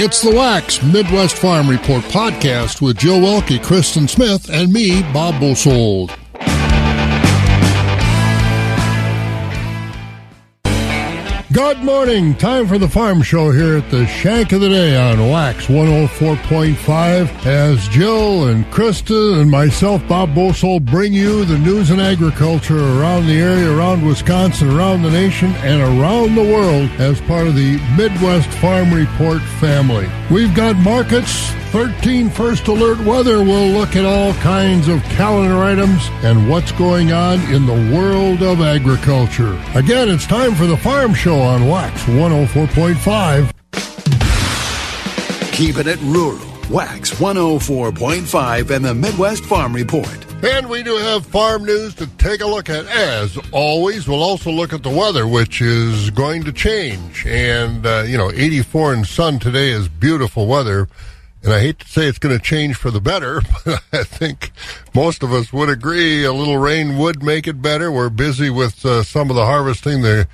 It's the Wax Midwest Farm Report podcast with Joe Welke, Kristen Smith, and me, Bob Bosold. Good morning. Time for the farm show here at the Shank of the Day on Wax 104.5 as Jill and Krista and myself, Bob Bosold, bring you the news and agriculture around the area, around Wisconsin, around the nation, and around the world as part of the Midwest Farm Report family. We've got markets, 13 First Alert Weather will look at all kinds of calendar items and what's going on in the world of agriculture. Again, it's time for the Farm Show on Wax 104.5. Keeping it rural. Wax 104.5 and the Midwest Farm Report. And we do have farm news to take a look at. As always, we'll also look at the weather, which is going to change. And, uh, you know, 84 and sun today is beautiful weather. And I hate to say it's going to change for the better, but I think most of us would agree a little rain would make it better. We're busy with uh, some of the harvesting, the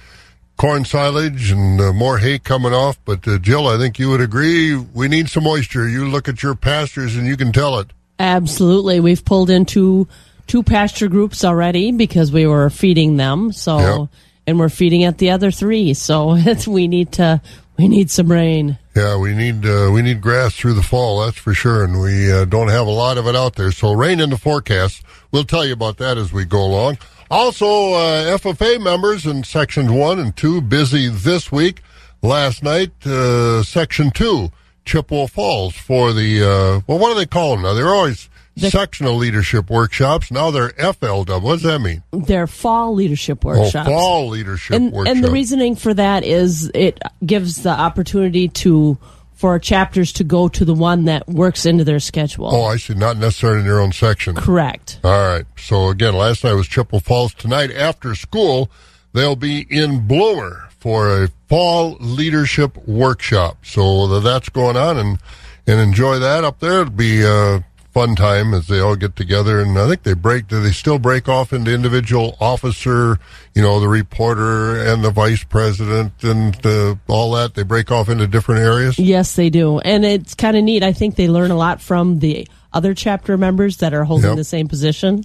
corn silage, and uh, more hay coming off. But uh, Jill, I think you would agree we need some moisture. You look at your pastures and you can tell it. Absolutely. We've pulled into two pasture groups already because we were feeding them. So, Yep. and we're feeding at the other three. So it's, we need to, we need some rain. Yeah, we need uh, we need grass through the fall, that's for sure, and we uh, don't have a lot of it out there. So rain in the forecast. We'll tell you about that as we go along. Also, uh, FFA members in sections one and two busy this week. Last night, uh, section two, Chippewa Falls for the uh, well, what do they call them now? They're always The- sectional leadership workshops. Now they're FLW. What does that mean? Their fall leadership oh, workshops. Oh, fall leadership and, workshops. and the reasoning for that is it gives the opportunity to, for chapters to go to the one that works into their schedule. oh, I see. Not necessarily in their own section. Correct. All right. So again, last night was Chippewa Falls. Tonight after school, they'll be in Bloomer for a fall leadership workshop. So that's going on and and enjoy that up there. It'll be a fun time as they all get together. And I think they break. Do they still break off into individual officer? You know, the reporter and the vice president and the, all that. They break off into different areas. Yes, they do. And it's kind of neat. I think they learn a lot from the other chapter members that are holding Yep. the same position.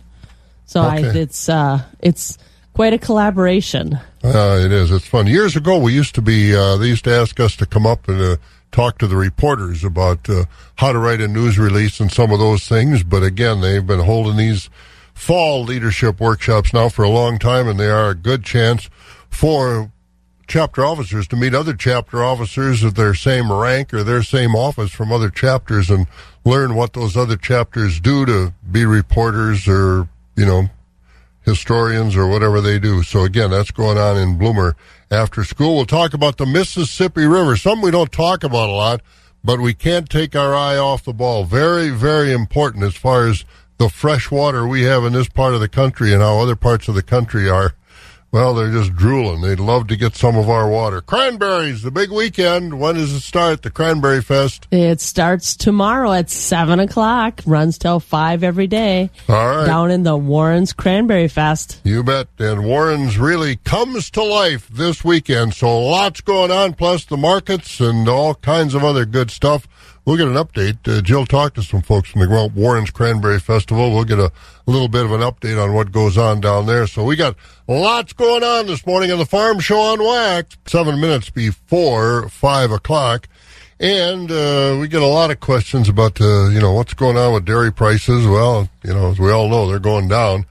So I, it's, uh, it's quite a collaboration. Uh, it is. It's fun. Years ago, we used to be, uh, they used to ask us to come up and talk to the reporters about uh, how to write a news release and some of those things. But again, they've been holding these fall leadership workshops now for a long time, and they are a good chance for chapter officers to meet other chapter officers of their same rank or their same office from other chapters and learn what those other chapters do to be reporters or, you know, historians or whatever they do. So again, that's going on in Bloomer after school. We'll talk about the Mississippi River. Something we don't talk about a lot, but we can't take our eye off the ball. Very, very important as far as the fresh water we have in this part of the country and how other parts of the country are. Well, they're just drooling. They'd love to get some of our water. Cranberries, the big weekend. When does it start? The Cranberry Fest. It starts tomorrow at 7 o'clock, runs till 5 every day, All right. down in the Warrens Cranberry Fest. You bet. And Warrens really comes to life this weekend. So lots going on, plus the markets and all kinds of other good stuff. We'll get an update. Uh, Jill talked to some folks from the Warrens Cranberry Festival. We'll get a, little bit of an update on what goes on down there. So we got lots going on this morning on the Farm Show on Wax. Seven minutes before five o'clock. And uh, we get a lot of questions about, uh, you know, what's going on with dairy prices. Well, you know, as we all know, they're going down.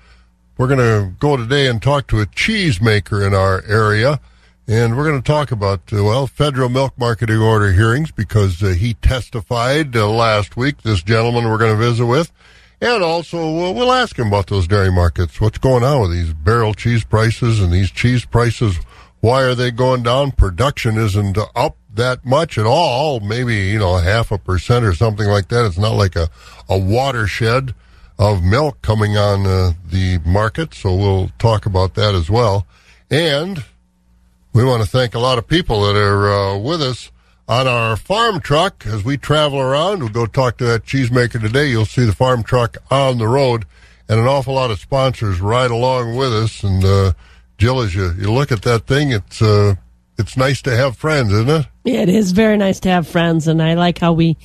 We're going to go today and talk to a cheese maker in our area. And we're going to talk about, uh, well, federal milk marketing order hearings because uh, he testified uh, last week, this gentleman we're going to visit with. And also, we'll ask him about those dairy markets. What's going on with these barrel cheese prices and these cheese prices? Why are they going down? Production isn't up that much at all. Maybe, you know, half a percent or something like that. It's not like a, a watershed of milk coming on uh, the market. So we'll talk about that as well. And we want to thank a lot of people that are uh, with us on our farm truck as we travel around. We'll go talk to that cheesemaker today. You'll see the farm truck on the road and an awful lot of sponsors ride along with us. And uh, Jill, as you, you look at that thing, it's uh, it's nice to have friends, isn't it? It is very nice to have friends, and I like how we,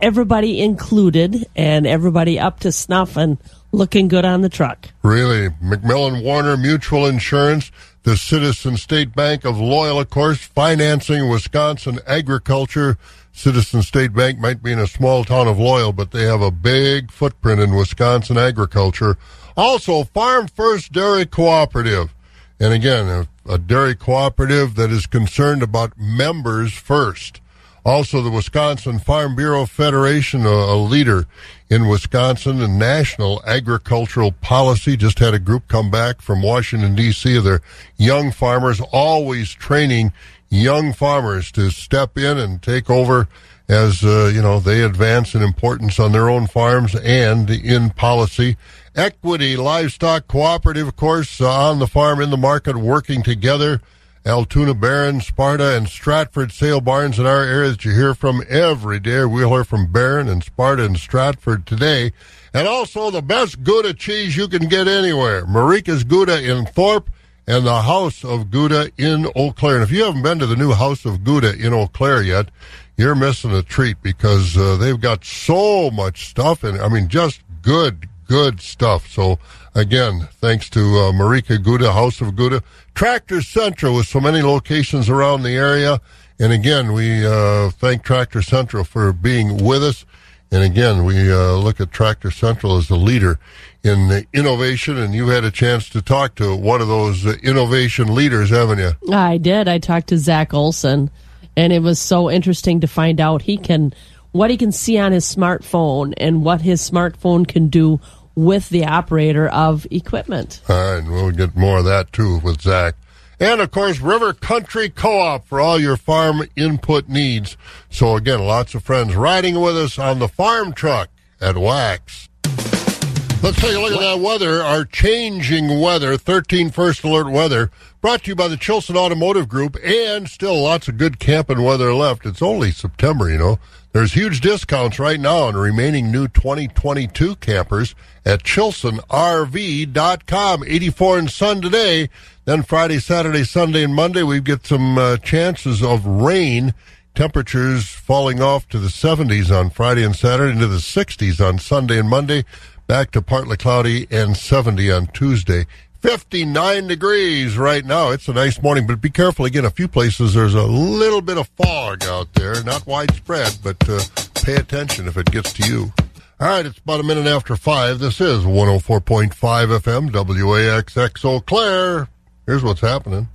everybody included, and everybody up to snuff and looking good on the truck. Really, McMillan Warner Mutual Insurance, the Citizen State Bank of Loyal, of course, financing Wisconsin agriculture. Citizen State Bank might be in a small town of Loyal, but they have a big footprint in Wisconsin agriculture. Also, Farm First Dairy Cooperative. And again, a, a dairy cooperative that is concerned about members first. Also, the Wisconsin Farm Bureau Federation, a, a, leader in Wisconsin and national agricultural policy, just had a group come back from Washington, D.C. of their young farmers, always training young farmers to step in and take over as, uh, you know, they advance in importance on their own farms and in policy. Equity Livestock Cooperative, of course, uh, on the farm, in the market, working together. Altoona Barron, Sparta, and Stratford sale barns in our area that you hear from every day. We'll hear from Barron and Sparta and Stratford today. And also the best Gouda cheese you can get anywhere. Marieke's Gouda in Thorp and the House of Gouda in Eau Claire. And if you haven't been to the new House of Gouda in Eau Claire yet, you're missing a treat because uh, they've got so much stuff and I mean just good, good stuff. So again, thanks to uh, Marieke Gouda, House of Gouda, Tractor Central with so many locations around the area. And again, we uh, thank Tractor Central for being with us. And again, we uh, look at Tractor Central as the leader in innovation. And you had a chance to talk to one of those uh, innovation leaders, haven't you? I did. I talked to Zach Olson, and it was so interesting to find out he can what he can see on his smartphone and what his smartphone can do with the operator of equipment. All right, we'll get more of that too with Zach. And of course, River Country Co op for all your farm input needs. So, again, lots of friends riding with us on the farm truck at Wax. Let's take a look at that weather, our changing weather, 13 first alert weather, brought to you by the Chilson Automotive Group, and still lots of good camping weather left. It's only September, you know. There's huge discounts right now on remaining new 2022 campers at ChilsonRV.com. 84 and sun today. Then Friday, Saturday, Sunday, and Monday, we get some uh, chances of rain. Temperatures falling off to the 70s on Friday and Saturday, into the 60s on Sunday and Monday. Back to partly cloudy and 70 on Tuesday. 59 degrees right now. It's a nice morning, but be careful again. A few places there's a little bit of fog out there, not widespread, but uh, pay attention if it gets to you. All right, it's about a minute after five. This is 104.5 FM, WAXX Eau Claire. Here's what's happening.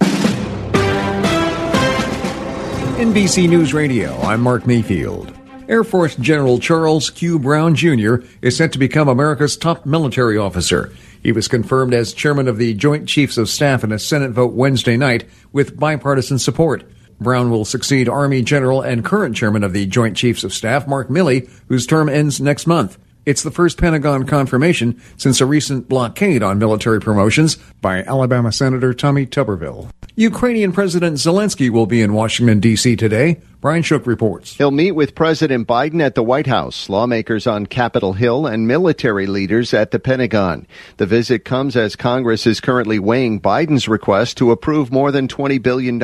NBC News Radio, I'm Mark Mayfield. Air Force General Charles Q. Brown Jr. is set to become America's top military officer. He was confirmed as chairman of the Joint Chiefs of Staff in a Senate vote Wednesday night with bipartisan support. Brown will succeed Army General and current chairman of the Joint Chiefs of Staff, Mark Milley, whose term ends next month. It's the first Pentagon confirmation since a recent blockade on military promotions by Alabama Senator Tommy Tuberville. Ukrainian President Zelensky will be in Washington, D.C. today. Brian Shook reports. He'll meet with President Biden at the White House, lawmakers on Capitol Hill, and military leaders at the Pentagon. The visit comes as Congress is currently weighing Biden's request to approve more than $20 billion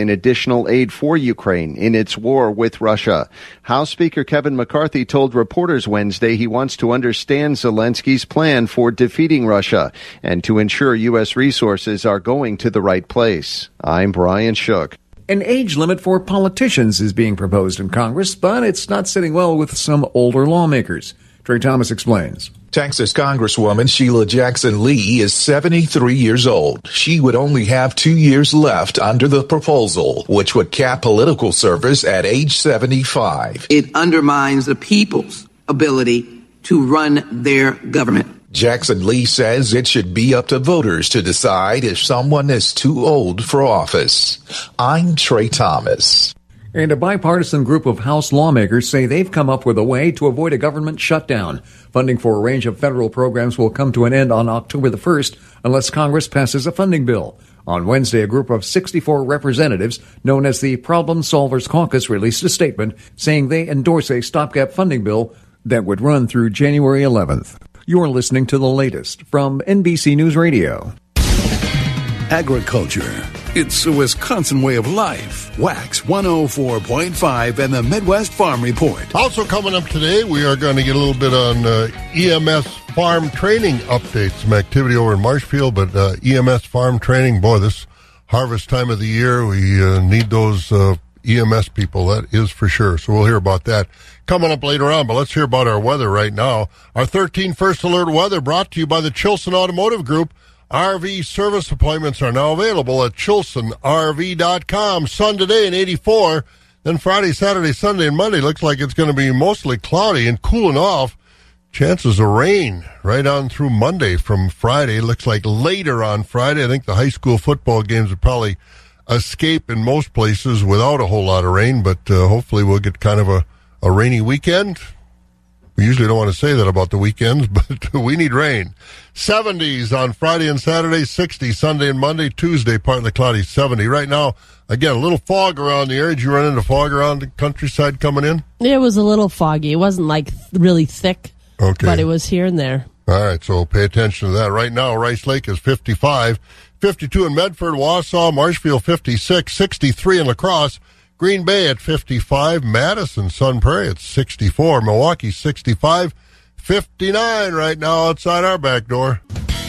in additional aid for Ukraine in its war with Russia. House Speaker Kevin McCarthy told reporters Wednesday he wants to understand Zelensky's plan for defeating Russia and to ensure U.S. resources are going to the right place. I'm Brian Shook. An age limit for politicians is being proposed in Congress, but it's not sitting well with some older lawmakers. Trey Thomas explains. Texas Congresswoman Sheila Jackson Lee is 73 years old. She would only have two years left under the proposal, which would cap political service at age 75. It undermines the people's ability to run their government. Jackson Lee says it should be up to voters to decide if someone is too old for office. I'm Trey Thomas. And a bipartisan group of House lawmakers say they've come up with a way to avoid a government shutdown. Funding for a range of federal programs will come to an end on October the 1st unless Congress passes a funding bill. On Wednesday, a group of 64 representatives, known as the Problem Solvers Caucus, released a statement saying they endorse a stopgap funding bill that would run through January 11th. You're listening to the latest from NBC News Radio. Agriculture It's a Wisconsin way of life. Wax 104.5 and the Midwest Farm Report. Also coming up today, we are going to get a little bit on uh, EMS farm training updates. Some activity over in Marshfield, but uh, EMS farm training, boy, this harvest time of the year, we uh, need those uh, EMS people. That is for sure. So we'll hear about that coming up later on. But let's hear about our weather right now. Our 13 First Alert weather brought to you by the Chilson Automotive Group. RV service appointments are now available at chilsonrv.com. Sun today in 84. Then Friday, Saturday, Sunday, and Monday looks like it's going to be mostly cloudy and cooling off. Chances of rain right on through Monday from Friday. Looks like later on Friday. I think the high school football games are probably escape in most places without a whole lot of rain, but uh, hopefully we'll get kind of a, a rainy weekend. We usually don't want to say that about the weekends, but we need rain. 70s on Friday and Saturday, 60 Sunday and Monday, Tuesday, partly cloudy, 70. Right now, again, a little fog around the area. Did you run into fog around the countryside coming in? It was a little foggy. It wasn't like really thick, Okay. but it was here and there. All right, so pay attention to that. Right now, Rice Lake is 55, 52 in Medford, Wausau, Marshfield 56, 63 in La Crosse, Green Bay at 55, Madison, Sun Prairie at 64, Milwaukee 65, 59 right now outside our back door.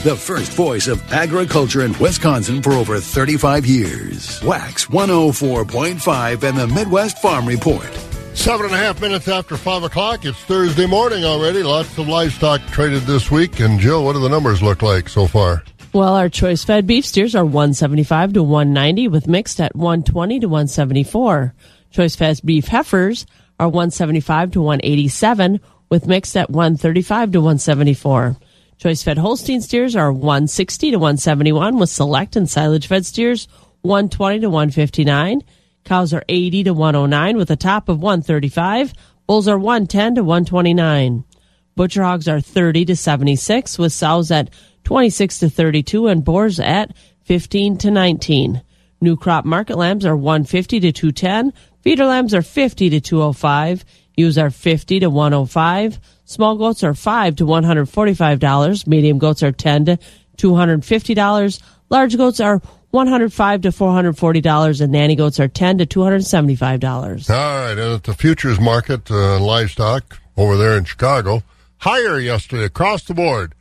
The first voice of agriculture in Wisconsin for over 35 years. Wax 104.5 and the Midwest Farm Report. Seven and a half minutes after five o'clock. It's Thursday morning already. Lots of livestock traded this week. And Jill, what do the numbers look like so far? Well, our choice fed beef steers are 175 to 190 with mixed at 120 to 174. Choice fed beef heifers are 175 to 187 with mixed at 135 to 174. Choice fed Holstein steers are 160 to 171 with select and silage fed steers 120 to 159. Cows are 80 to 109 with a top of 135. Bulls are 110 to 129. Butcher hogs are 30 to 76 with sows at 26 to 32 and boars at 15 to 19. New crop market lambs are 150 to 210. Feeder lambs are 50 to 205. Ewes are 50 to 105. Small goats are 5 to $145. Medium goats are 10 to $250. Large goats are 105 to $440 and nanny goats are 10 to $275. All right, at the futures market, uh, livestock over there in Chicago, higher yesterday across the board.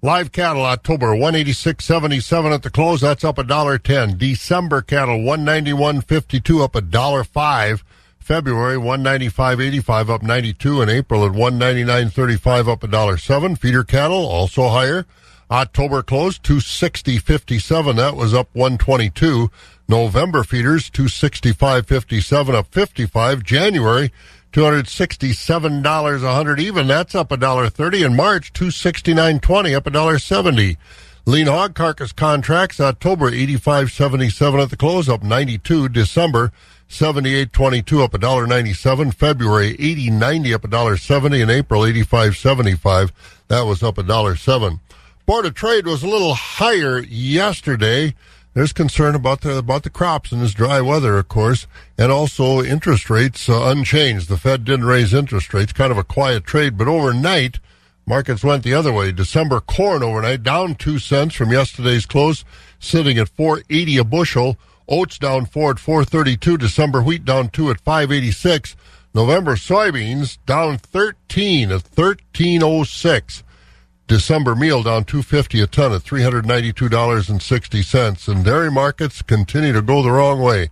Live cattle October 186.77 at the close. That's up a dollar ten. December cattle 191.52 up a dollar five. February 195.85 up 92 and April at 199.35 up a dollar seven. Feeder cattle also higher. October close 260.57 that was up 122. November feeders 265.57 up 55. January $267 a hundred even. That's up a dollar thirty. In March, two sixty nine twenty, up a dollar seventy. Lean hog carcass contracts October eighty five seventy seven at the close, up ninety two. December seventy eight twenty two, up a dollar ninety seven. February eighty ninety, up a dollar seventy. In April eighty five seventy five, that was up a dollar seven. Board of Trade was a little higher yesterday. There's concern about the about the crops in this dry weather, of course, and also interest rates uh, unchanged. The Fed didn't raise interest rates, kind of a quiet trade, but overnight markets went the other way. December corn overnight down two cents from yesterday's close, sitting at 480 a bushel. Oats down four at 432. December wheat down two at 586. November soybeans down 13 at 1306. December meal down 250 a ton at $392.60 and dairy markets continue to go the wrong way.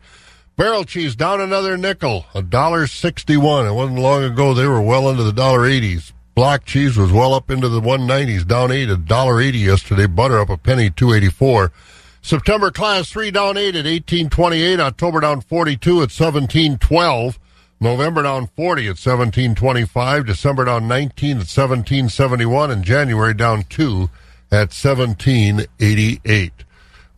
Barrel cheese down another nickel, a dollar 61. It wasn't long ago they were well into the dollar 80s. Block cheese was well up into the 190s, down 8 a dollar 80 yesterday. Butter up a penny 284. September class 3 down 8 at 1828. October down 42 at 1712. November down 40 at 1725, December down 19 at 1771, and January down 2 at 1788.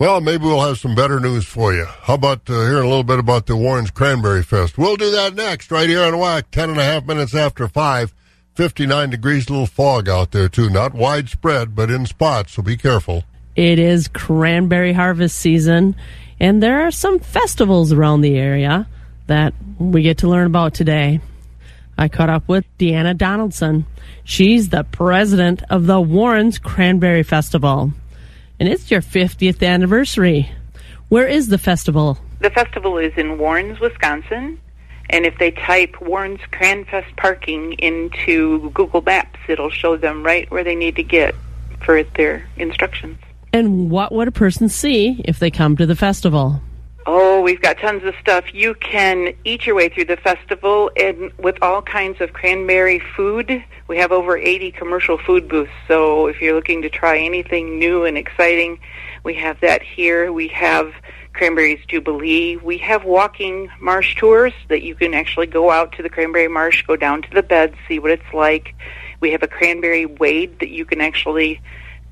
Well, maybe we'll have some better news for you. How about uh, hearing a little bit about the Warrens Cranberry Fest? We'll do that next, right here on WAC, 10 and a half minutes after 5. 59 degrees, little fog out there, too. Not widespread, but in spots, so be careful. It is cranberry harvest season, and there are some festivals around the area that we get to learn about today. I caught up with Deanna Donaldson. She's the president of the Warrens Cranberry Festival, and it's your 50th anniversary. Where is the festival? The festival is in Warrens, Wisconsin. And if they type Warrens Cranfest parking into Google Maps, it'll show them right where they need to get for their instructions. And what would a person see if they come to the festival? Oh, we've got tons of stuff. You can eat your way through the festival and with all kinds of cranberry food. We have over 80 commercial food booths. So if you're looking to try anything new and exciting, we have that here. We have Cranberries Jubilee. We have walking marsh tours that you can actually go out to the cranberry marsh, go down to the bed, see what it's like. We have a cranberry wade that you can actually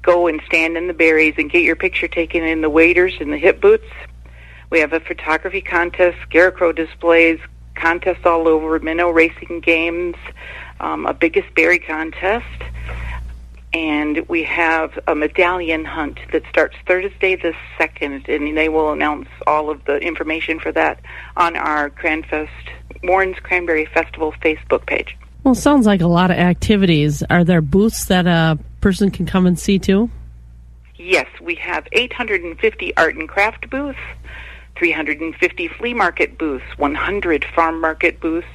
go and stand in the berries and get your picture taken in the waders and the hip boots. We have a photography contest, scarecrow displays, contests all over, minnow racing games, um, a biggest berry contest and we have a medallion hunt that starts Thursday the 2nd, and they will announce all of the information for that on our Cranfest, Warrens Cranberry Festival Facebook page. Well, sounds like a lot of activities. Are there booths that a person can come and see too? Yes, we have 850 art and craft booths, 350 flea market booths, 100 farm market booths,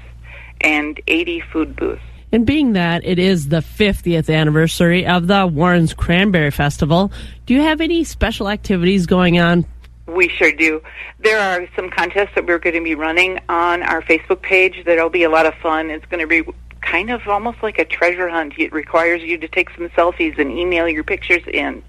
and 80 food booths. And being that it is the 50th anniversary of the Warrens Cranberry Festival, do you have any special activities going on? We sure do. There are some contests that we're going to be running on our Facebook page that'll be a lot of fun. It's going to be kind of almost like a treasure hunt. It requires you to take some selfies and email your pictures in.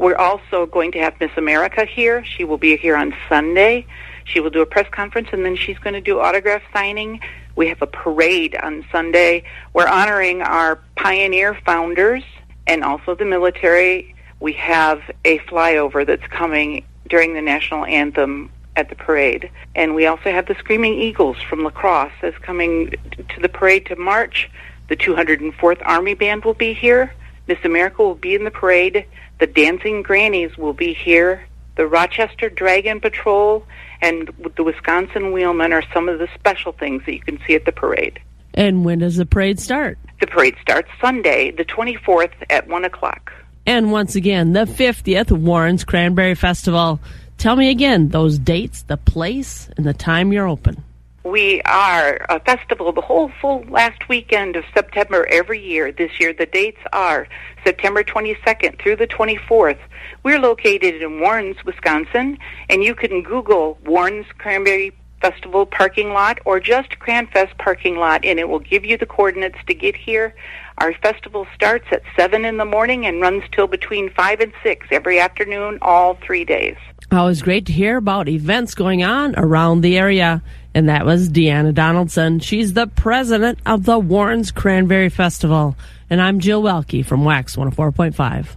We're also going to have Miss America here. She will be here on Sunday. She will do a press conference and then she's going to do autograph signing. We have a parade on Sunday. We're honoring our pioneer founders and also the military. We have a flyover that's coming during the national anthem at the parade. And we also have the Screaming Eagles from La Crosse that's coming to the parade to march. The 204th Army Band will be here. Miss America will be in the parade. The Dancing Grannies will be here. The Rochester Dragon Patrol and the Wisconsin Wheelmen are some of the special things that you can see at the parade. And when does the parade start? The parade starts Sunday, the 24th at 1 o'clock. And once again, the 50th Warren's Cranberry Festival. Tell me again those dates, the place, and the time you're open. We are a festival the whole full last weekend of September every year. This year the dates are September 22nd through the 24th. We're located in Warrens, Wisconsin, and you can Google Warrens Cranberry Festival parking lot or just Cranfest parking lot, and it will give you the coordinates to get here. Our festival starts at 7 in the morning and runs till between 5 and 6 every afternoon, all three days. Always great to hear about events going on around the area. And that was Deanna Donaldson. She's the president of the Warrens Cranberry Festival. And I'm Jill Welke from Wax 104.5.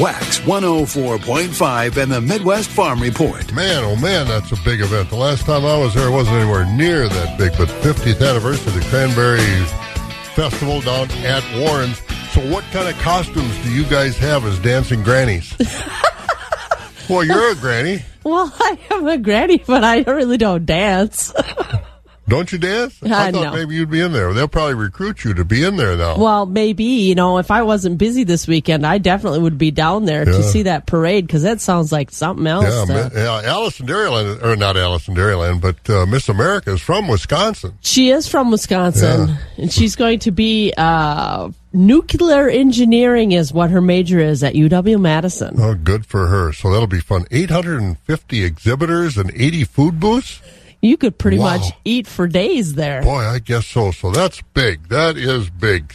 Wax 104.5 and the Midwest Farm Report. Man, oh man, that's a big event. The last time I was there, it wasn't anywhere near that big, but 50th anniversary of the Cranberry Festival down at Warrens. So, what kind of costumes do you guys have as dancing grannies? well, you're a granny. Well, I am a granny, but I really don't dance. Don't you dance? Uh, I thought no. maybe you'd be in there. They'll probably recruit you to be in there now. Well, maybe, you know, if I wasn't busy this weekend, I definitely would be down there Yeah. to see that parade because that sounds like something else. yeah, to- Mi- yeah, Alice in Dairyland, or not Alice in Dairyland, but uh, Miss America is from Wisconsin. She is from Wisconsin, Yeah. and she's going to be uh, nuclear engineering is what her major is at UW Madison. Oh, good for her. So that'll be fun. 850 exhibitors and 80 food booths? You could pretty Wow. much eat for days there. Boy, I guess so. So that's big. That is big.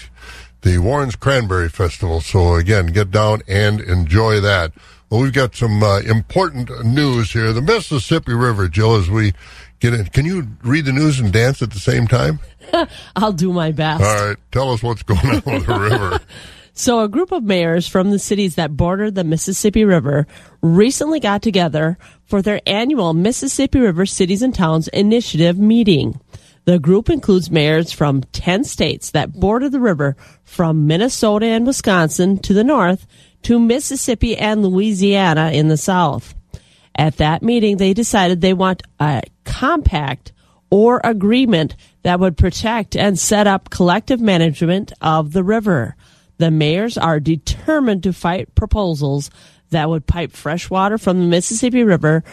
The Warrens Cranberry Festival. So again, get down and enjoy that. Well, we've got some uh, important news here. The Mississippi River, Jill, as we get in. Can you read the news and dance at the same time? I'll do my best. All right. Tell us what's going on with the river. So, a group of mayors from the cities that border the Mississippi River recently got together for their annual Mississippi River Cities and Towns Initiative meeting. The group includes mayors from 10 states that border the river from Minnesota and Wisconsin to the north to Mississippi and Louisiana in the south. At that meeting, they decided they want a compact or agreement that would protect and set up collective management of the river. The mayors are determined to fight proposals that would pipe fresh water from the Mississippi River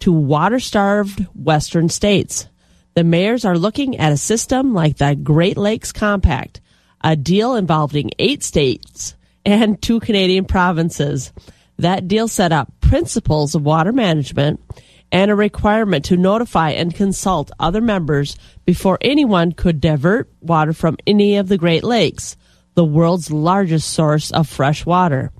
to water starved western states. The mayors are looking at a system like the Great Lakes Compact, a deal involving eight states and two Canadian provinces. That deal set up principles of water management and a requirement to notify and consult other members before anyone could divert water from any of the Great Lakes, the world's largest source of fresh water.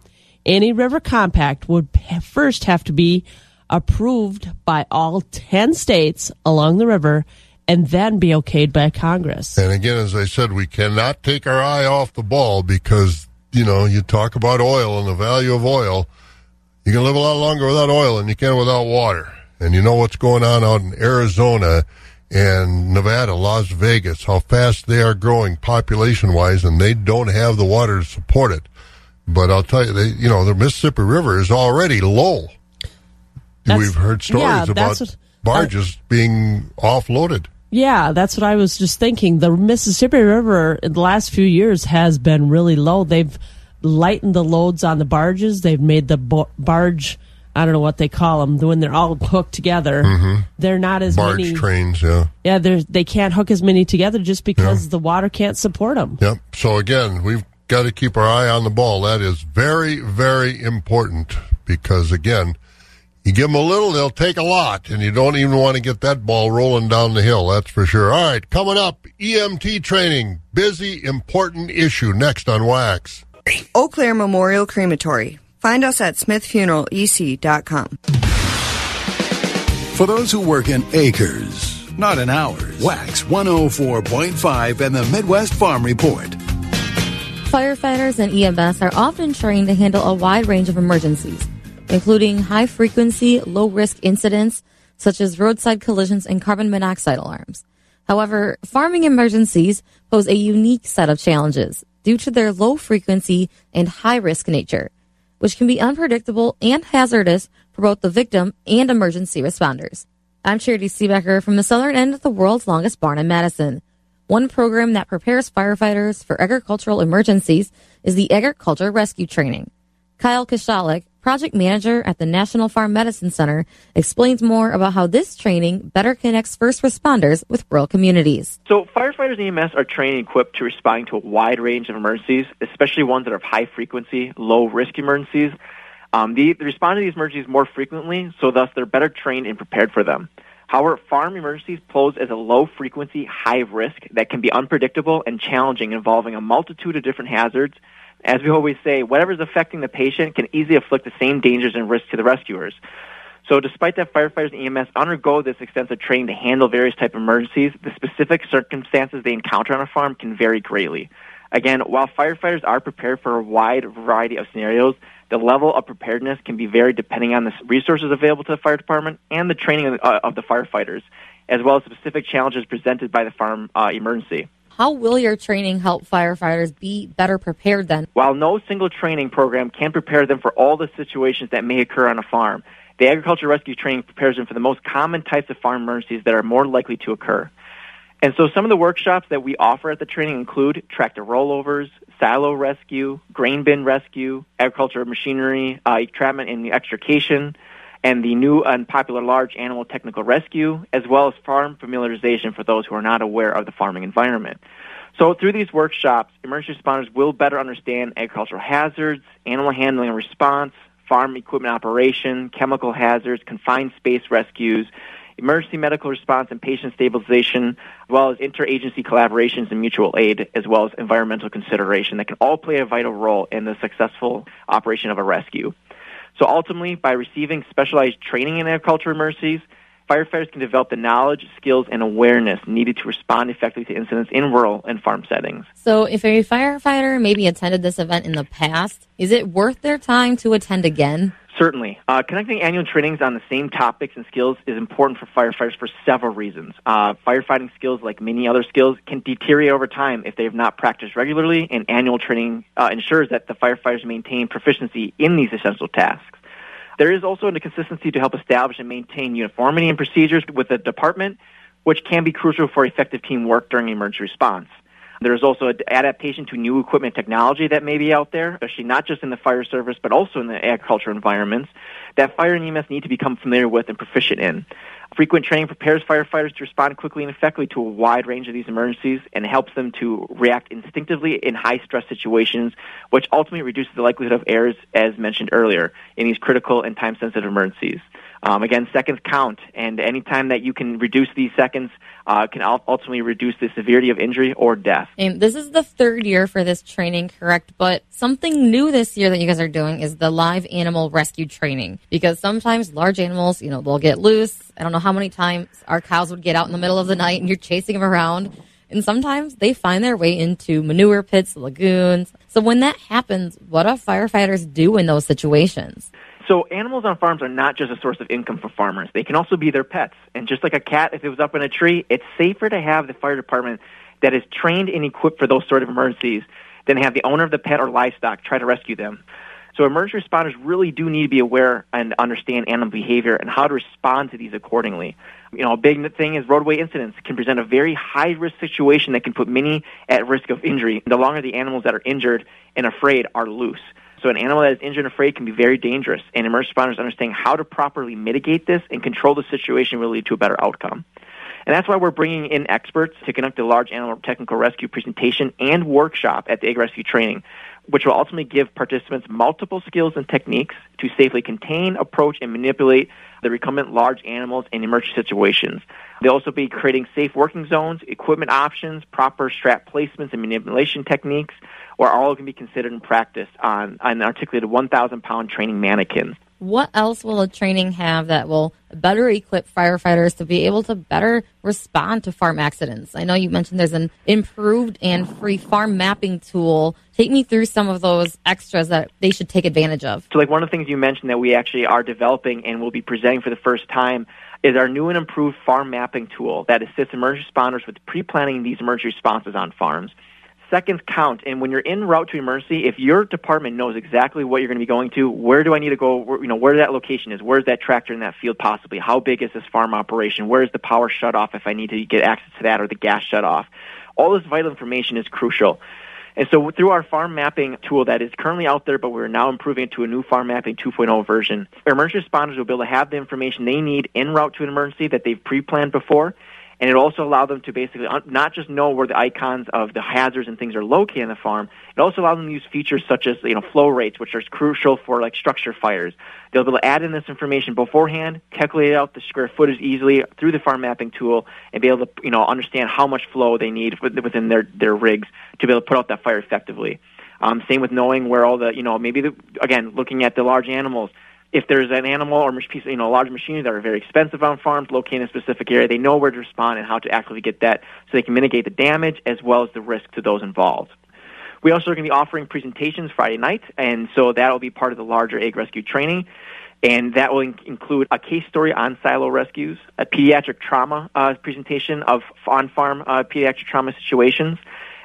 Any river compact would first have to be approved by all 10 states along the river and then be okayed by Congress. And again, as I said, we cannot take our eye off the ball because, you know, you talk about oil and the value of oil. You can live a lot longer without oil than you can without water. And you know what's going on out in Arizona and Nevada, Las Vegas, how fast they are growing population wise, and they don't have the water to support it. But I'll tell you, they, you know, the Mississippi River is already low. That's- We've heard stories yeah, about what- uh, barges being offloaded. Yeah, that's what I was just thinking. The Mississippi River in the last few years has been really low. They've lightened the loads on the barges. They've made the bo- barge, I don't know what they call them, when they're all hooked together. Mm-hmm. They're not as Barge many. trains, yeah. Yeah, they're, they can't hook as many together just because the water can't support them. Yep. So again, we've got to keep our eye on the ball. That is very, very important because again, you give them a little, they'll take a lot, and you don't even want to get that ball rolling down the hill. That's for sure. All right, coming up, EMT training, busy, important issue next on Wax. Eau Claire Memorial Crematory. Find us at smithfuneralec.com. For those who work in acres, not in hours, Wax 104.5 and the Midwest Farm Report. Firefighters and EMS are often trained to handle a wide range of emergencies, including high frequency, low risk incidents such as roadside collisions and carbon monoxide alarms. However, farming emergencies pose a unique set of challenges due to their low frequency and high risk nature, which can be unpredictable and hazardous for both the victim and emergency responders. I'm Charity Seebecker from the southern end of the world's longest barn in Madison. One program that prepares firefighters for agricultural emergencies is the Agriculture Rescue Training. Kyle Kashalik, project manager at the National Farm Medicine Center, explains more about how this training better connects first responders with rural communities. So firefighters and EMS are trained and equipped to respond to a wide range of emergencies, especially ones that are of high frequency, low risk emergencies. Um, they, they respond to these emergencies more frequently, so thus they're better trained and prepared for them. However, farm emergencies pose as a low frequency, high risk that can be unpredictable and challenging, involving a multitude of different hazards. As we always say, whatever is affecting the patient can easily afflict the same dangers and risks to the rescuers. So despite that firefighters and EMS undergo this extensive training to handle various type of emergencies, the specific circumstances they encounter on a farm can vary greatly. Again, while firefighters are prepared for a wide variety of scenarios, the level of preparedness can be varied depending on the resources available to the fire department and the training of, uh, of the firefighters, as well as specific challenges presented by the farm uh, emergency. How will your training help firefighters be better prepared then? While no single training program can prepare them for all the situations that may occur on a farm, the agriculture rescue training prepares them for the most common types of farm emergencies that are more likely to occur. And so some of the workshops that we offer at the training include tractor rollovers, silo rescue, grain bin rescue, agricultural machinery, uh, entrapment and extrication, and the new and popular large animal technical rescue, as well as farm familiarization for those who are not aware of the farming environment. So through these workshops, emergency responders will better understand agricultural hazards, animal handling and response, farm equipment operation, chemical hazards, confined space rescues, emergency medical response and patient stabilization, as well as interagency collaborations and mutual aid, as well as environmental consideration that can all play a vital role in the successful operation of a rescue. So ultimately, by receiving specialized training in agriculture emergencies, firefighters can develop the knowledge, skills, and awareness needed to respond effectively to incidents in rural and farm settings. So, if a firefighter maybe attended this event in the past, is it worth their time to attend again? Certainly. Uh, conducting annual trainings on the same topics and skills is important for firefighters for several reasons. Uh, firefighting skills, like many other skills, can deteriorate over time if they have not practiced regularly, and annual training uh, ensures that the firefighters maintain proficiency in these essential tasks. There is also a consistency to help establish and maintain uniformity in procedures with the department, which can be crucial for effective teamwork during emergency response. There's also an adaptation to new equipment technology that may be out there, especially not just in the fire service, but also in the agriculture environments that fire and EMS need to become familiar with and proficient in. Frequent training prepares firefighters to respond quickly and effectively to a wide range of these emergencies and helps them to react instinctively in high stress situations, which ultimately reduces the likelihood of errors, as mentioned earlier, in these critical and time sensitive emergencies. Um, again, seconds count, and anytime that you can reduce these seconds uh, can ultimately reduce the severity of injury or death. And this is the third year for this training, correct? But something new this year that you guys are doing is the live animal rescue training because sometimes large animals, you know, they'll get loose. I don't know how many times our cows would get out in the middle of the night and you're chasing them around. And sometimes they find their way into manure pits, lagoons. So when that happens, what do firefighters do in those situations? So animals on farms are not just a source of income for farmers. They can also be their pets. And just like a cat, if it was up in a tree, it's safer to have the fire department that is trained and equipped for those sort of emergencies than have the owner of the pet or livestock try to rescue them. So emergency responders really do need to be aware and understand animal behavior and how to respond to these accordingly. You know, a big thing is roadway incidents can present a very high risk situation that can put many at risk of injury. The longer the animals that are injured and afraid are loose. So an animal that is injured and afraid can be very dangerous, and emergency responders understanding how to properly mitigate this and control the situation will lead to a better outcome. And that's why we're bringing in experts to conduct a large animal technical rescue presentation and workshop at the Ag Rescue Training, which will ultimately give participants multiple skills and techniques to safely contain, approach, and manipulate the recumbent large animals in emergency situations. They'll also be creating safe working zones, equipment options, proper strap placements and manipulation techniques, or all can be considered and practiced on, on articulated 1,000 pound training mannequins. What else will a training have that will better equip firefighters to be able to better respond to farm accidents? I know you mentioned there's an improved and free farm mapping tool. Take me through some of those extras that they should take advantage of. So, like one of the things you mentioned that we actually are developing and will be presenting for the first time is our new and improved farm mapping tool that assists emergency responders with pre-planning these emergency responses on farms seconds count. And when you're in route to emergency, if your department knows exactly what you're going to be going to, where do I need to go? Where, you know, where that location is, where's that tractor in that field possibly? How big is this farm operation? Where's the power shut off if I need to get access to that or the gas shut off? All this vital information is crucial. And so through our farm mapping tool that is currently out there, but we're now improving it to a new farm mapping 2.0 version, emergency responders will be able to have the information they need en route to an emergency that they've pre-planned before and it also allowed them to basically not just know where the icons of the hazards and things are located in the farm. It also allowed them to use features such as you know flow rates, which are crucial for like structure fires. They'll be able to add in this information beforehand, calculate out the square footage easily through the farm mapping tool, and be able to you know understand how much flow they need within their their rigs to be able to put out that fire effectively. Um, same with knowing where all the you know maybe the, again looking at the large animals if there's an animal or piece, you know, large machinery that are very expensive on farms located in a specific area, they know where to respond and how to actively get that so they can mitigate the damage as well as the risk to those involved. We also are going to be offering presentations Friday night, and so that will be part of the larger Ag rescue training. And that will in- include a case story on silo rescues, a pediatric trauma uh, presentation of on-farm uh, pediatric trauma situations,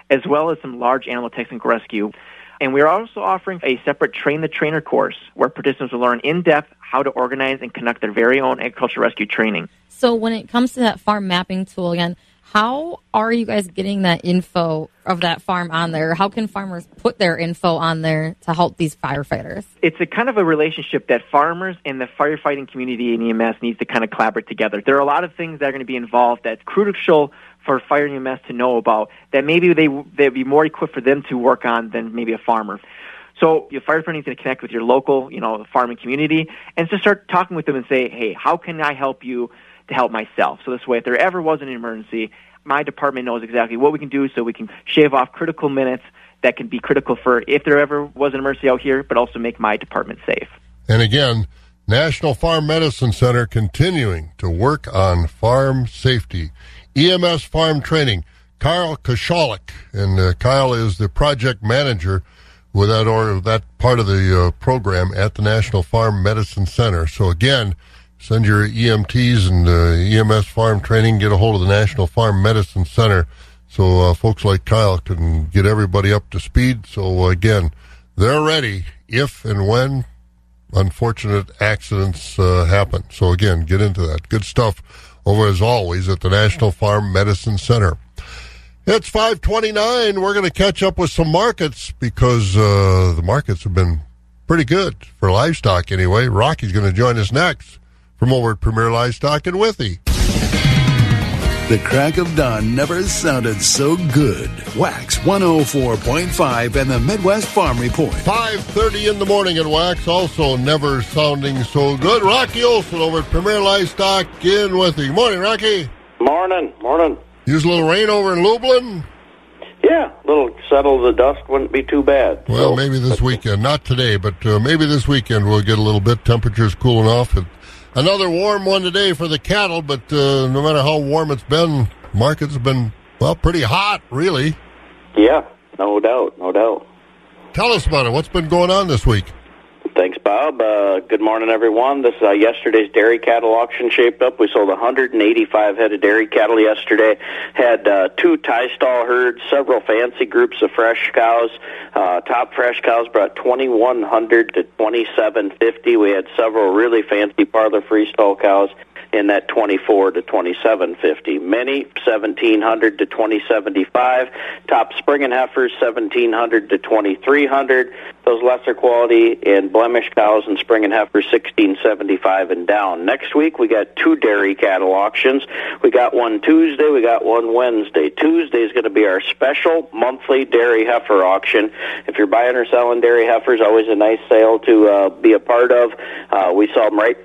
as well as some large animal technical rescue. And we are also offering a separate Train the Trainer course where participants will learn in depth how to organize and conduct their very own agriculture rescue training. So, when it comes to that farm mapping tool again, how are you guys getting that info of that farm on there? How can farmers put their info on there to help these firefighters? It's a kind of a relationship that farmers and the firefighting community and EMS needs to kind of collaborate together. There are a lot of things that are going to be involved that's crucial for fire and EMS to know about that maybe they they'd be more equipped for them to work on than maybe a farmer. So your fire department needs to connect with your local, you know, farming community and just start talking with them and say, hey, how can I help you to help myself? So this way, if there ever was an emergency, my department knows exactly what we can do so we can shave off critical minutes that can be critical for if there ever was an emergency out here, but also make my department safe. And again, National Farm Medicine Center continuing to work on farm safety. EMS Farm Training, Kyle Kashalik. And uh, Kyle is the project manager with that, or that part of the uh, program at the National Farm Medicine Center. So again, send your EMTs and uh, EMS farm training, get a hold of the National Farm Medicine Center so uh, folks like Kyle can get everybody up to speed. So again, they're ready if and when unfortunate accidents uh, happen. So again, get into that. Good stuff over as always at the National Farm Medicine Center. It's 529. We're going to catch up with some markets because uh, the markets have been pretty good for livestock anyway. Rocky's going to join us next from over at Premier Livestock in Withee. The crack of dawn never sounded so good. Wax 104.5 and the Midwest Farm Report. 5.30 in the morning at Wax, also never sounding so good. Rocky Olson over at Premier Livestock in Withee. Morning, Rocky. Morning, morning. Use a little rain over in Lublin? Yeah, a little settle the dust wouldn't be too bad. Well, so, maybe this weekend. Not today, but uh, maybe this weekend we'll get a little bit. Temperatures cooling off. And another warm one today for the cattle, but uh, no matter how warm it's been, markets have been, well, pretty hot, really. Yeah, no doubt, no doubt. Tell us about it. What's been going on this week? Thanks, Bob. Uh, good morning, everyone. This uh, yesterday's dairy cattle auction shaped up. We sold 185 head of dairy cattle yesterday. Had uh, two tie stall herds, several fancy groups of fresh cows. Uh, top fresh cows brought 2,100 to 2,750. We had several really fancy parlor freestall cows in that 24 to 2750. Many 1700 to 2075. Top spring and heifers 1700 to 2300. Those lesser quality and blemish cows and spring and heifers 1675 and down. Next week we got two dairy cattle auctions. We got one Tuesday, we got one Wednesday. Tuesday is going to be our special monthly dairy heifer auction. If you're buying or selling dairy heifers, always a nice sale to uh, be a part of. Uh, we saw them right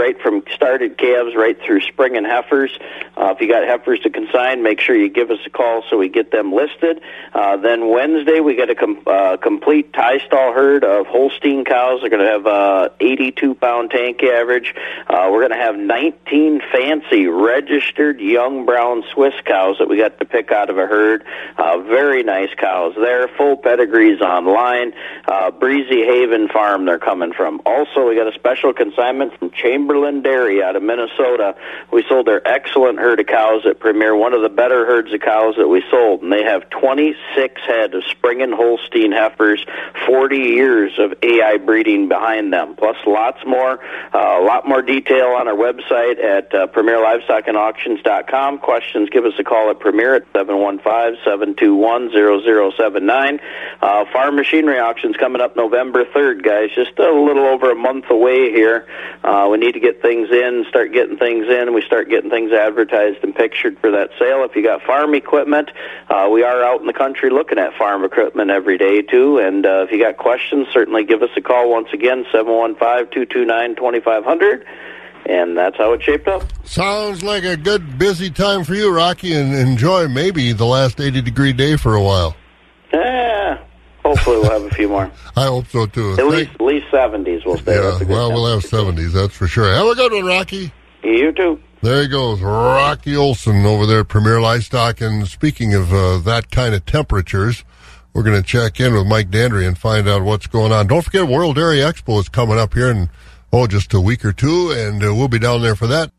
right from started calves right through spring and heifers. Uh, if you got heifers to consign, make sure you give us a call so we get them listed. Uh, then Wednesday we get a com- uh, complete tie stall herd of Holstein cows. They're going to have uh, 82 pound tank average. Uh, we're going to have 19 fancy registered young brown Swiss cows that we got to pick out of a herd. Uh, very nice cows there. Full pedigrees online. Uh, Breezy Haven Farm they're coming from. Also, we got a special consignment from Chamber Dairy out of Minnesota. We sold their excellent herd of cows at Premier, one of the better herds of cows that we sold, and they have 26 head of spring and Holstein heifers, 40 years of AI breeding behind them, plus lots more, uh, a lot more detail on our website at uh, premierlivestockandauctions.com. Questions, give us a call at Premier at 715-721-0079. Uh, farm machinery auctions coming up November 3rd, guys, just a little over a month away here. Uh, we need need to get things in, start getting things in, we start getting things advertised and pictured for that sale. If you got farm equipment, uh, we are out in the country looking at farm equipment every day too. And uh, if you got questions, certainly give us a call once again, seven one five two two nine twenty five hundred. And that's how it shaped up. Sounds like a good busy time for you, Rocky, and enjoy maybe the last 80 degree day for a while. Yeah, Hopefully, we'll have a few more. I hope so too. At Thank- least, at least seventies will stay. Yeah, well, we'll have seventies. That's for sure. Have a good one, Rocky. You too. There he goes, Rocky Olson over there at Premier Livestock. And speaking of uh, that kind of temperatures, we're going to check in with Mike Dandry and find out what's going on. Don't forget, World Dairy Expo is coming up here in oh just a week or two, and uh, we'll be down there for that.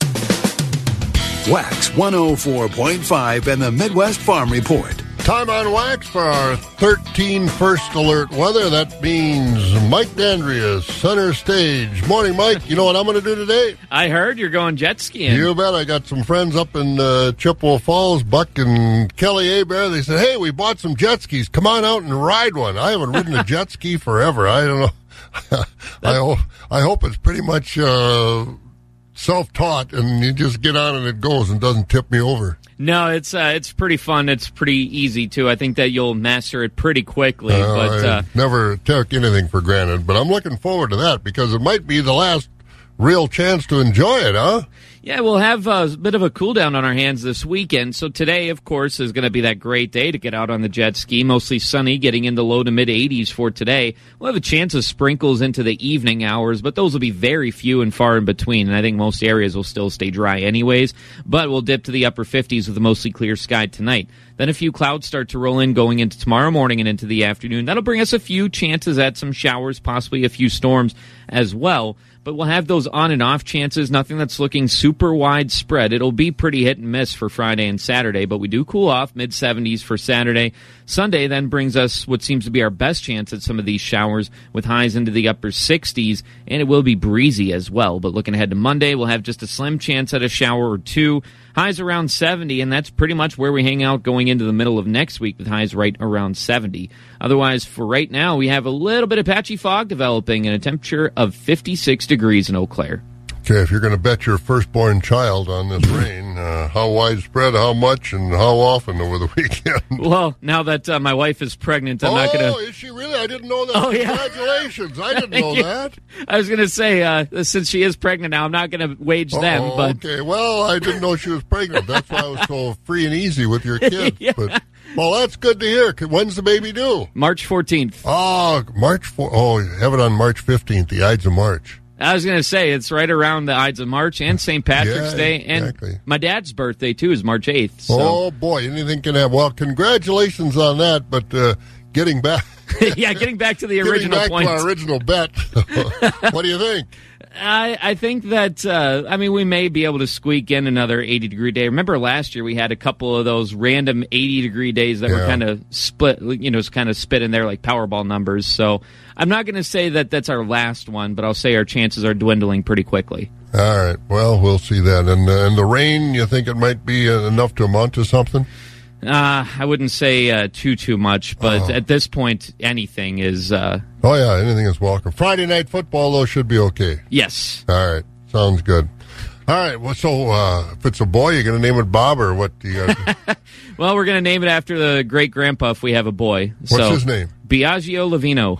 Wax 104.5 and the Midwest Farm Report. Time on wax for our 13 first alert weather. That means Mike Dandria, center stage. Morning, Mike. You know what I'm going to do today? I heard you're going jet skiing. You bet. I got some friends up in uh, Chippewa Falls, Buck and Kelly Abear. They said, hey, we bought some jet skis. Come on out and ride one. I haven't ridden a jet ski forever. I don't know. I, hope, I hope it's pretty much uh, self taught and you just get on and it goes and doesn't tip me over. No, it's uh, it's pretty fun. It's pretty easy too. I think that you'll master it pretty quickly. Uh, but uh, never take anything for granted. But I'm looking forward to that because it might be the last real chance to enjoy it, huh? Yeah, we'll have a bit of a cool down on our hands this weekend. So today, of course, is going to be that great day to get out on the jet ski. Mostly sunny, getting into low to mid 80s for today. We'll have a chance of sprinkles into the evening hours, but those will be very few and far in between. And I think most areas will still stay dry anyways. But we'll dip to the upper 50s with a mostly clear sky tonight. Then a few clouds start to roll in going into tomorrow morning and into the afternoon. That'll bring us a few chances at some showers, possibly a few storms as well but we'll have those on and off chances. Nothing that's looking super widespread. It'll be pretty hit and miss for Friday and Saturday, but we do cool off mid 70s for Saturday. Sunday then brings us what seems to be our best chance at some of these showers with highs into the upper 60s, and it will be breezy as well. But looking ahead to Monday, we'll have just a slim chance at a shower or two. Highs around 70, and that's pretty much where we hang out going into the middle of next week with highs right around 70. Otherwise, for right now, we have a little bit of patchy fog developing and a temperature of 56 degrees in Eau Claire. Okay, if you're going to bet your firstborn child on this rain, uh, how widespread, how much, and how often over the weekend? Well, now that uh, my wife is pregnant, I'm oh, not going to. Oh, is she really? I didn't know that. Oh, yeah. Congratulations. I didn't know you. that. I was going to say, uh, since she is pregnant now, I'm not going to wage them. Oh, But okay. Well, I didn't know she was pregnant. That's why I was so free and easy with your kids. Yeah. But well, that's good to hear. When's the baby due? March 14th. Oh, March 4. Oh, you have it on March 15th, the Ides of March. I was going to say it's right around the Ides of March and St. Patrick's Yeah, Day, and exactly. my dad's birthday too is March 8th. So Oh boy, anything can happen. Well, congratulations on that. But uh, getting back, yeah, getting back to the getting original back point. to our original bet. what do you think? I, I think that uh, I mean we may be able to squeak in another 80 degree day. Remember last year we had a couple of those random 80 degree days that were kind of split, you know, kind of spit in there like Powerball numbers. So I'm not going to say that that's our last one, but I'll say our chances are dwindling pretty quickly. All right. Well, we'll see that. And uh, and the rain, you think it might be uh, enough to amount to something? Uh, I wouldn't say uh, too too much, but Oh. at this point, anything is uh, Oh yeah, anything is welcome. Friday night football though should be okay. yes. All right, sounds good. All right. Well, so uh, if it's a boy, you're going to name it Bob or what? Do you? Well, we're going to name it after the great grandpa if we have a boy. What's so, his name? Biagio Lavino,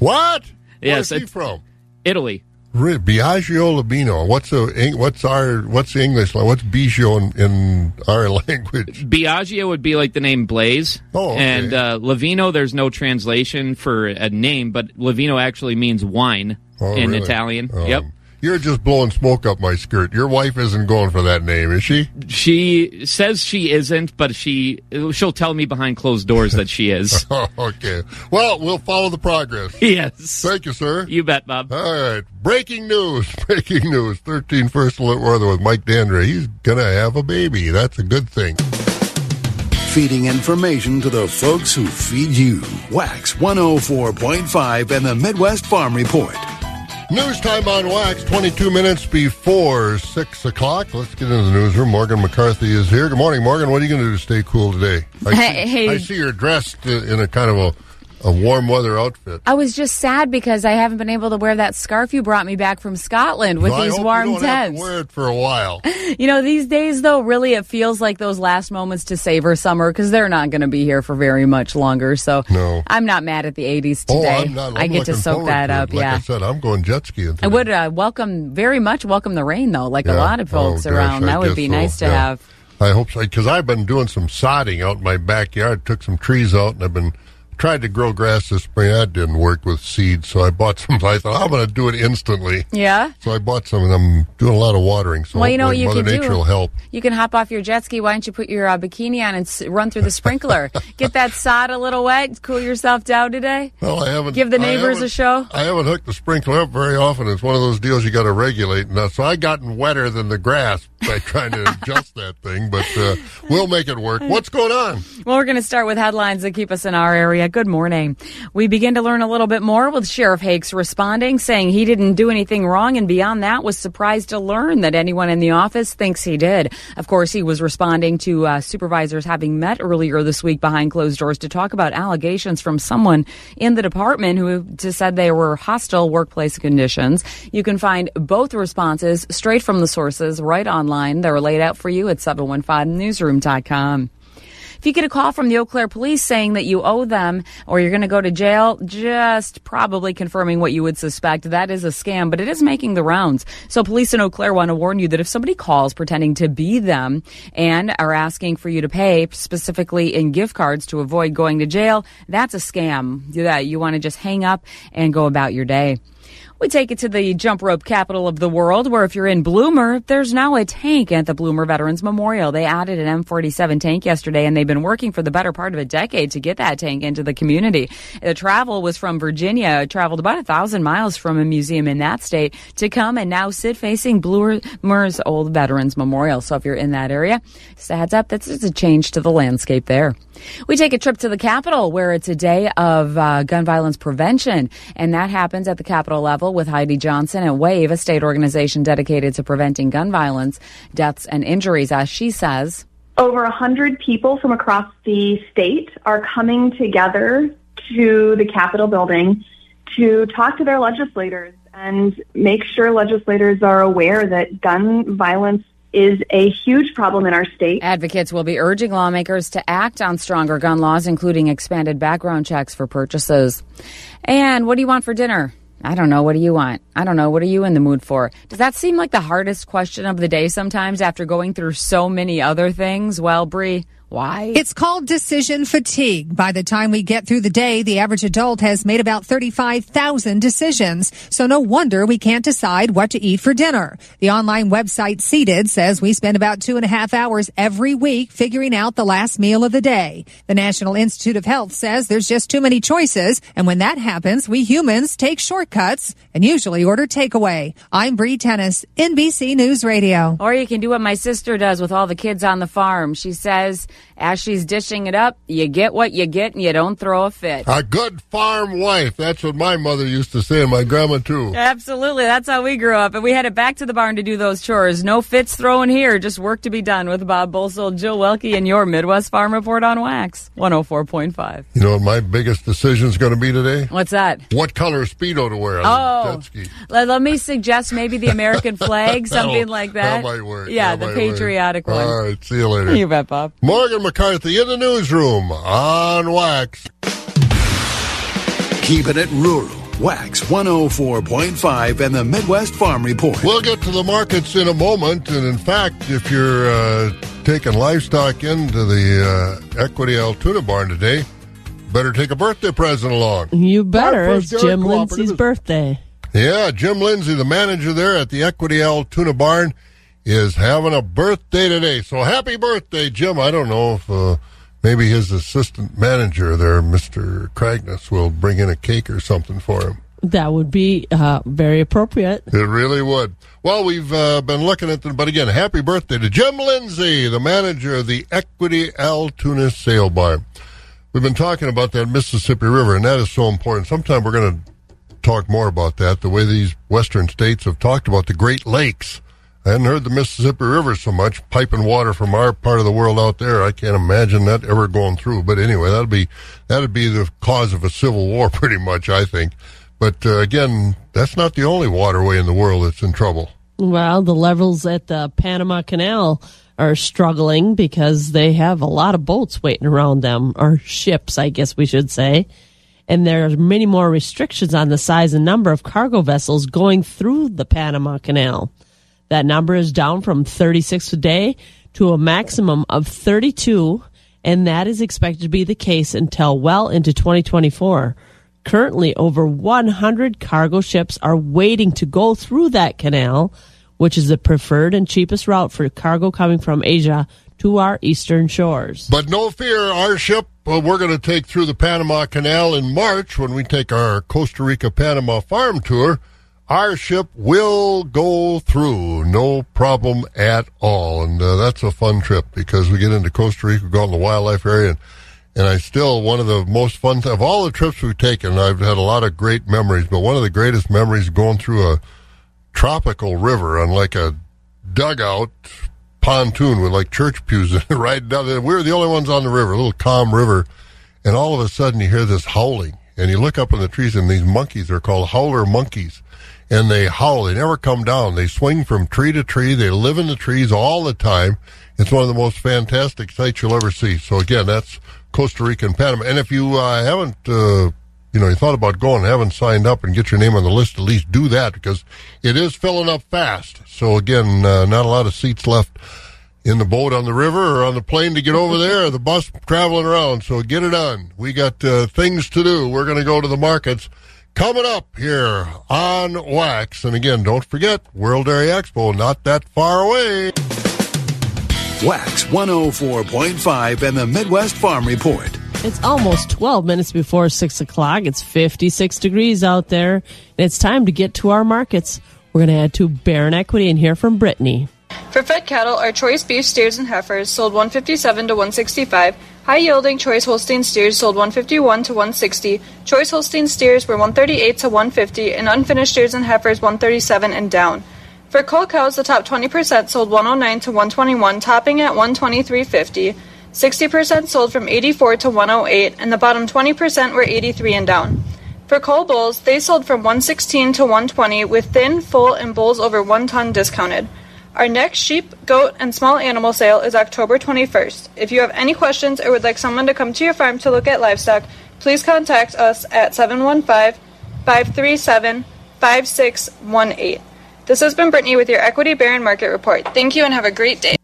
what? Yes, Where's he it- from? Italy. Biagio Labino. What's the what's our what's the English? What's Biagio in, in our language? Biagio would be like the name Blaze. Oh, okay. And uh, Lavino, there's no translation for a name, but Lavino actually means wine Oh, in really? Italian. Um, yep. You're just blowing smoke up my skirt. Your wife isn't going for that name, is she? She says she isn't, but she she'll tell me behind closed doors that she is. Oh, okay. Well, we'll follow the progress. yes. Thank you, sir. You bet, Bob. All right. Breaking news. Breaking news. 13 first alert weather with Mike Dandre. He's going to have a baby. That's a good thing. Feeding information to the folks who feed you. Wax 104.5 and the Midwest Farm Report. News time on Wax, 22 minutes before 6 o'clock. Let's get into the newsroom. Morgan McCarthy is here. Good morning, Morgan. What are you going to do to stay cool today? I Hey, see, hey. I see you're dressed in a kind of a, a warm weather outfit. I was just sad because I haven't been able to wear that scarf you brought me back from Scotland with Well, these warm you don't have to temps. wear it for a while. You know, these days though, really it feels like those last moments to savor summer because they're not going to be here for very much longer. So No. I'm not mad at the 80s Oh, today. I'm not. I'm I get to soak that to up. Like yeah. I said, I'm going jet skiing. I would uh, welcome very much welcome the rain though, like a lot of folks Oh, gosh, around. I that would be so. nice to Yeah. have. I hope so because I've been doing some sodding out in my backyard. Took some trees out and I've been tried to grow grass this spring. That didn't work with seeds, so I bought some. I thought I'm going to do it instantly. Yeah. So I bought some, and I'm doing a lot of watering. So Well, you know what you Mother can Nature do? will help. You can hop off your jet ski. Why don't you put your uh, bikini on and s- run through the sprinkler? Get that sod a little wet. Cool yourself down today. Well, I haven't Give the neighbors a show. I haven't hooked the sprinkler up very often. It's one of those deals you got to regulate. And so I gotten wetter than the grass by trying to adjust that thing, but uh, we'll make it work. What's going on? Well, we're going to start with headlines that keep us in our area. Good morning. We begin to learn a little bit more with Sheriff Hakes responding, saying he didn't do anything wrong, and beyond that, was surprised to learn that anyone in the office thinks he did. Of course, he was responding to uh, supervisors having met earlier this week behind closed doors to talk about allegations from someone in the department who just said they were hostile workplace conditions. You can find both responses straight from the sources right online. They're laid out for you at 715newsroom.com. If you get a call from the Eau Claire police saying that you owe them or you're going to go to jail, just probably confirming what you would suspect. That is a scam, but it is making the rounds. So police in Eau Claire want to warn you that if somebody calls pretending to be them and are asking for you to pay specifically in gift cards to avoid going to jail, that's a scam. That you want to just hang up and go about your day. We take it to the jump rope capital of the world, where if you're in Bloomer, there's now a tank at the Bloomer Veterans Memorial. They added an M47 tank yesterday, and they've been working for the better part of a decade to get that tank into the community. The travel was from Virginia, traveled about a thousand miles from a museum in that state to come and now sit facing Bloomer's Old Veterans Memorial. So if you're in that area, just a heads up, that's just a change to the landscape there. We take a trip to the Capitol, where it's a day of uh, gun violence prevention, and that happens at the Capitol level with Heidi Johnson and WAVE, a state organization dedicated to preventing gun violence, deaths, and injuries, as she says. Over 100 people from across the state are coming together to the Capitol building to talk to their legislators and make sure legislators are aware that gun violence is a huge problem in our state. Advocates will be urging lawmakers to act on stronger gun laws, including expanded background checks for purchases. And what do you want for dinner? I don't know. What do you want? I don't know. What are you in the mood for? Does that seem like the hardest question of the day sometimes after going through so many other things? Well, Bree, why? It's called decision fatigue. By the time we get through the day, the average adult has made about 35,000 decisions. So no wonder we can't decide what to eat for dinner. The online website Seated says we spend about two and a half hours every week figuring out the last meal of the day. The National Institute of Health says there's just too many choices. And when that happens, we humans take shortcuts and usually order takeaway. I'm Bree Tennis, NBC News Radio. Or you can do what my sister does with all the kids on the farm. She says, as she's dishing it up, you get what you get and you don't throw a fit. A good farm wife. That's what my mother used to say, and my grandma too. Absolutely. That's how we grew up. And we headed back to the barn to do those chores. No fits thrown here, just work to be done with Bob Bosold, Jill Welke, and your Midwest Farm Report on Wax 104.5. You know what my biggest decision is going to be today? What's that? What color Speedo to wear? Oh, let, let, me suggest maybe the American flag, something like that. That. Yeah, that the patriotic work. one. All right, see you later. You bet, Bob. Morgan McCarthy in the newsroom on Wax. Keeping it rural. Wax 104.5 and the Midwest Farm Report. We'll get to the markets in a moment. And in fact, if you're uh, taking livestock into the uh, Equity Altoona barn today, better take a birthday present along. You better. It's Jim Lindsay's birthday. Yeah, Jim Lindsay, the manager there at the Equity Altoona barn, is having a birthday today. So happy birthday, Jim. I don't know if uh, maybe his assistant manager there, Mr. Cragness, will bring in a cake or something for him. That would be uh, very appropriate. It really would. Well, we've uh, been looking at them, but again, happy birthday to Jim Lindsay, the manager of the Equity Altoona Sale Bar. We've been talking about that Mississippi River, and that is so important. Sometime we're going to talk more about that, the way these western states have talked about the Great Lakes. I hadn't heard the Mississippi River so much, piping water from our part of the world out there. I can't imagine that ever going through. But anyway, that'd be that'd be the cause of a civil war, pretty much, I think. But uh, again, that's not the only waterway in the world that's in trouble. Well, the levels at the Panama Canal are struggling because they have a lot of boats waiting around them, or ships, I guess we should say. And there are many more restrictions on the size and number of cargo vessels going through the Panama Canal. That number is down from 36 a day to a maximum of 32, and that is expected to be the case until well into 2024. Currently, over 100 cargo ships are waiting to go through that canal, which is the preferred and cheapest route for cargo coming from Asia to our eastern shores. But no fear, our ship, well, we're going to take through the Panama Canal in March when we take our Costa Rica Panama farm tour. Our ship will go through, no problem at all. And uh, that's a fun trip because we get into Costa Rica, go out in the wildlife area, and, and I still, one of the most fun, of all the trips we've taken, I've had a lot of great memories, but one of the greatest memories going through a tropical river on like a dugout pontoon with like church pews right down there. We were the only ones on the river, a little calm river. And all of a sudden you hear this howling and you look up in the trees and these monkeys are called howler monkeys and they howl. They never come down. They swing from tree to tree. They live in the trees all the time. It's one of the most fantastic sights you'll ever see. So again, that's Costa Rica and Panama. And if you uh, haven't, uh, you know, you thought about going, haven't signed up and get your name on the list, at least do that because it is filling up fast. So again, uh, not a lot of seats left in the boat on the river or on the plane to get over there or the bus traveling around. So get it on. We got uh, things to do. We're going to go to the markets coming up here on Wax. And again, don't forget World Dairy Expo, not that far away. Wax 104.5 and the Midwest Farm Report. It's almost 12 minutes before 6 o'clock. It's 56 degrees out there. And it's time to get to our markets. We're going to head to Barron Equity and hear from Brittany. For fed cattle, our choice beef steers and heifers sold 157 to 165. High yielding choice Holstein steers sold 151 to 160. Choice Holstein steers were 138 to 150, and unfinished steers and heifers 137 and down. For cull cows, the top 20% sold 109 to 121, topping at 123.50. 60% sold from 84 to 108, and the bottom 20% were 83 and down. For cull bulls, they sold from 116 to 120, with thin, full, and bulls over 1 ton discounted. Our next sheep, goat, and small animal sale is October 21st. If you have any questions or would like someone to come to your farm to look at livestock, please contact us at 715 537 5618. This has been Brittany with your Equity Barron Market Report. Thank you and have a great day.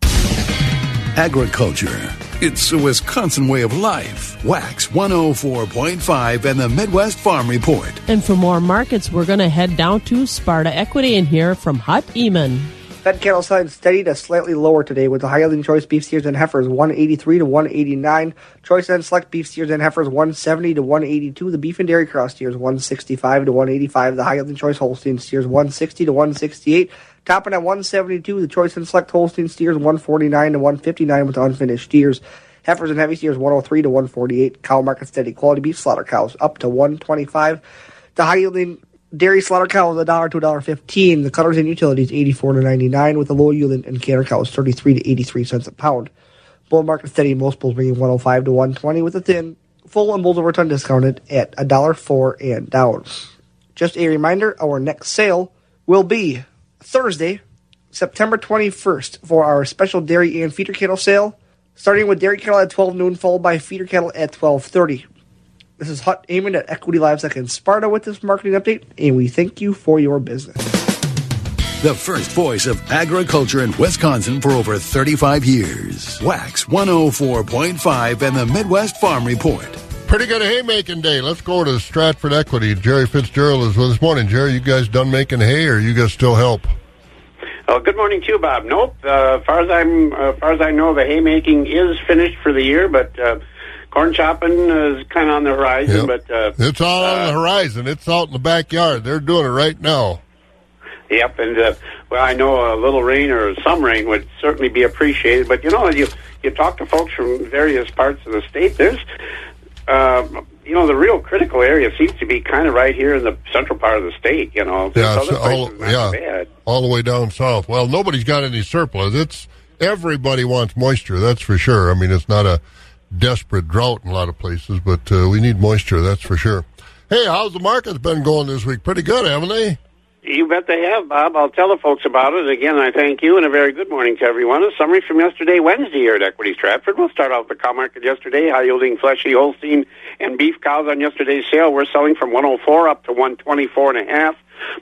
Agriculture. It's a Wisconsin way of life. Wax 104.5 and the Midwest Farm Report. And for more markets, we're going to head down to Sparta Equity and hear from Hut Eamon. Fed cattle selling steady to slightly lower today with the high yielding choice beef steers and heifers 183 to 189. Choice and select beef steers and heifers 170 to 182. The beef and dairy cross steers 165 to 185. The high yielding choice Holstein steers 160 to 168. Topping at 172. The choice and select Holstein steers 149 to 159 with unfinished steers. Heifers and heavy steers 103 to 148. Cow market steady. Quality beef slaughter cows up to 125. The high yielding dairy slaughter cows a dollar to a dollar fifteen. The cutters and utilities eighty four to ninety nine, with the low yield and canner cows thirty three to eighty three cents a pound. Bull market steady. Most bulls bringing one hundred five to one twenty, with the thin, full, and bulls over ton discounted at a dollar four and down. Just a reminder: our next sale will be Thursday, September twenty first, for our special dairy and feeder cattle sale. Starting with dairy cattle at 12 noon, followed by feeder cattle at 12:30. This is Hut Eamon at Equity Livestock in Sparta with this marketing update, and we thank you for your business. The first voice of agriculture in Wisconsin for over 35 years. Wax 104.5 and the Midwest Farm Report. Pretty good haymaking day. Let's go to Stratford Equity. Jerry Fitzgerald is with us. Morning, Jerry. You guys done making hay, or you guys still help? Oh, good morning to you, Bob. Nope. Uh, far as I'm, uh, far as I know, the haymaking is finished for the year, but uh, corn chopping is kind of on the horizon. Yep. But uh, It's all on the horizon. It's out in the backyard. They're doing it right now. Yep, and uh, well, I know a little rain or some rain would certainly be appreciated. But you know, you you talk to folks from various parts of the state. There's, um, you know, the real critical area seems to be kind of right here in the central part of the state. You know, Yeah, so all, yeah, bad. all the way down south. Well, nobody's got any surplus. It's everybody wants moisture. That's for sure. I mean, it's not a desperate drought in a lot of places, but uh, we need moisture. That's for sure. Hey, how's the markets been going this week? Pretty good, haven't they? You bet they have, Bob. I'll tell the folks about it. Again, I thank you, and a very good morning to everyone. A summary from yesterday, Wednesday, here at Equity Stratford. We'll start off the cow market yesterday. High yielding fleshy Holstein and beef cows on yesterday's sale. We're selling from 104 up to 124 and a half.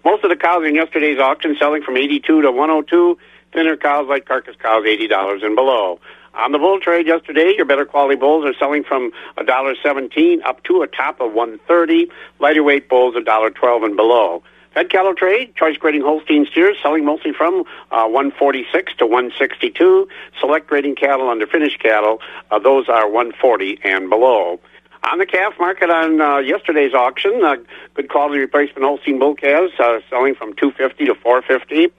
Most of the cows in yesterday's auction selling from 82 to 102. Thinner cows like carcass cows, $80 and below. On the bull trade yesterday, your better quality bulls are selling from a dollar seventeen up to a top of one thirty. Lighter weight bulls a dollar twelve and below. Fed cattle trade, choice grading Holstein steers selling mostly from uh, 146 to 162. Select grading cattle under finished cattle, uh, those are 140 and below. On the calf market on uh, yesterday's auction, uh, good quality replacement Holstein bull calves uh, selling from 250 to 450.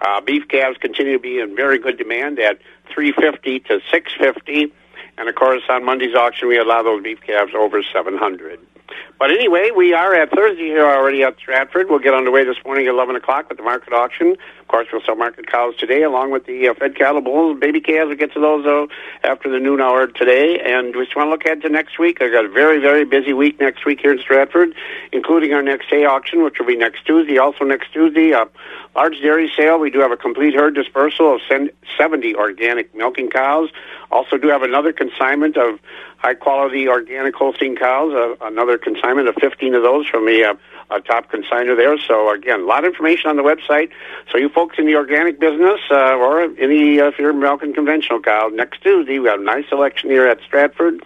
Uh, beef calves continue to be in very good demand at 350 to 650. And of course, on Monday's auction, we allow those beef calves over 700. But anyway, we are at Thursday here already at Stratford. We'll get underway this morning at 11 o'clock with the market auction. Of course, we'll sell market cows today along with the uh, fed cattle bulls, baby calves. We'll get to those uh, after the noon hour today. And we just want to look ahead to next week. I've got a very, very busy week next week here in Stratford, including our next hay auction, which will be next Tuesday. Also next Tuesday, a large dairy sale. We do have a complete herd dispersal of 70 organic milking cows. Also do have another consignment of high quality organic Holstein cows, uh, another consignment of 15 of those from the uh, uh, top consigner there. So again, a lot of information on the website. So you folks in the organic business uh, or any uh, if you're milking conventional cow, next Tuesday we have a nice selection here at Stratford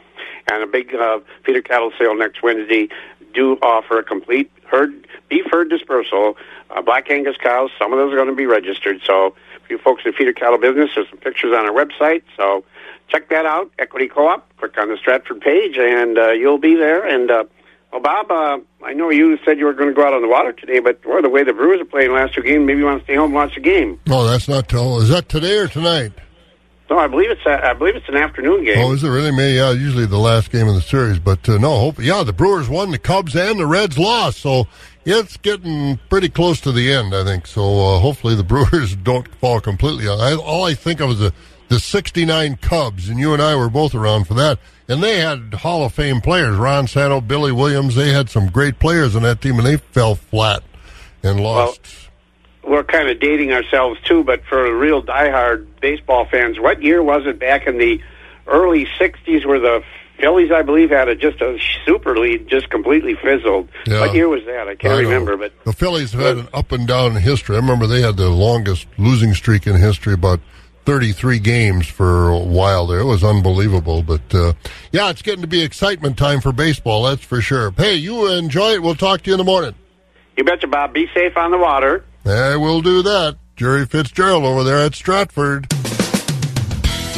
and a big uh, feeder cattle sale next Wednesday. Do offer a complete herd beef herd dispersal. Uh, Black Angus cows, some of those are going to be registered. So for you folks in feeder cattle business, there's some pictures on our website. So check that out, Equity Co-op. Click on the Stratford page, and uh, you'll be there. And uh, Well, Bob, uh, I know you said you were going to go out on the water today, but boy, the way the Brewers are playing the last two games, maybe you want to stay home and watch the game. Oh, that's not till. Is that today or tonight? No, I believe it's a, I believe it's an afternoon game. Oh, is it really? May yeah, usually the last game of the series, but uh, no. Hope yeah, the Brewers won, the Cubs and the Reds lost, so yeah, it's getting pretty close to the end, I think. So uh, hopefully the Brewers don't fall completely. I, all I think of is the the '69 Cubs, and you and I were both around for that. And they had Hall of Fame players, Ron Santo, Billy Williams. They had some great players on that team, and they fell flat and lost. Well, we're kind of dating ourselves too, but for real diehard baseball fans, what year was it back in the early '60s where the Phillies, I believe, had a, just a super lead, just completely fizzled. Yeah. What year was that? I can't I remember, but the Phillies have had an up and down history. I remember they had the longest losing streak in history, about 33 games for a while there. It was unbelievable. But uh, yeah, it's getting to be excitement time for baseball, that's for sure. Hey, you enjoy it. We'll talk to you in the morning. you betcha, Bob. Be safe on the water. I will do that. Jerry Fitzgerald over there at Stratford.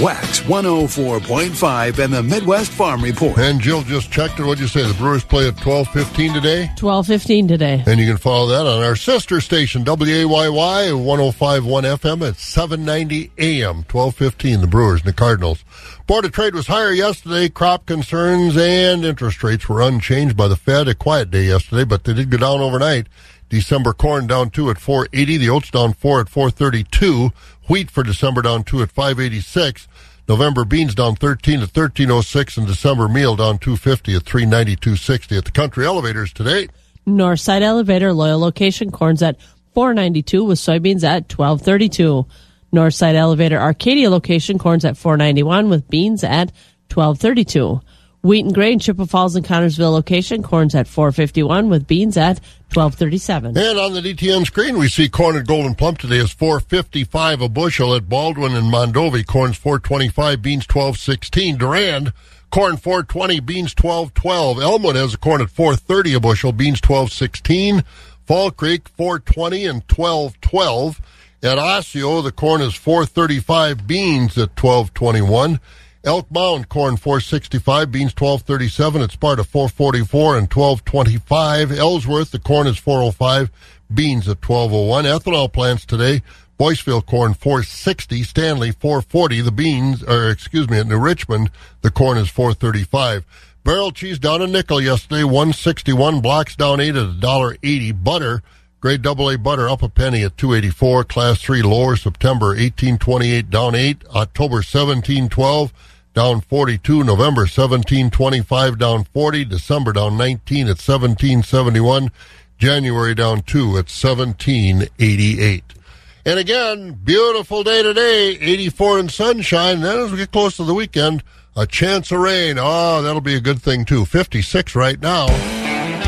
Wax 104.5 and the Midwest Farm Report. And Jill just checked it. What'd you say? The Brewers play at 12.15 today? 12:15 today. And you can follow that on our sister station, WAYY 1051 FM at 790 AM, 1215, the Brewers and the Cardinals. Board of Trade was higher yesterday. Crop concerns and interest rates were unchanged by the Fed. A quiet day yesterday, but they did go down overnight. December corn down two at 480. The oats down four at 432. Wheat for December down two at 586. November beans down 13 to 1306 and December meal down 250 at 392.60 at the country elevators today. Northside Elevator, loyal location, corns at 492 with soybeans at 1232. Northside Elevator, Arcadia location, corns at 491 with beans at 1232. Wheat and grain, Chippewa Falls and Connorsville location, corns at 451 with beans at 1237. And on the DTN screen, we see corn at Gold'n Plump today is 455 a bushel at Baldwin and Mondovi. Corn's 425, beans 1216. Durand, corn 420, beans 1212. Elmwood has a corn at 430 a bushel, beans 1216. Fall Creek 420 and 1212. At Osseo, the corn is 435, beans at 1221. Elk Mound corn 465, beans 1237 at Sparta 444 and 1225. Ellsworth the corn is 405, beans at 1201. Ethanol plants today. Boyceville corn 460, Stanley 440. The beans, or excuse me, at New Richmond the corn is 435. Barrel cheese down a nickel yesterday, 161. Blocks down eight at $1.80. Butter. Grade A butter up a penny at 284. Class 3 lower September 1828 down 8. October 1712 down 42. November 1725 down 40. December down 19 at 1771. January down 2 at 1788. And again, beautiful day today, 84 and sunshine. Then as we get close to the weekend, a chance of rain. Oh, that'll be a good thing too. 56 right now.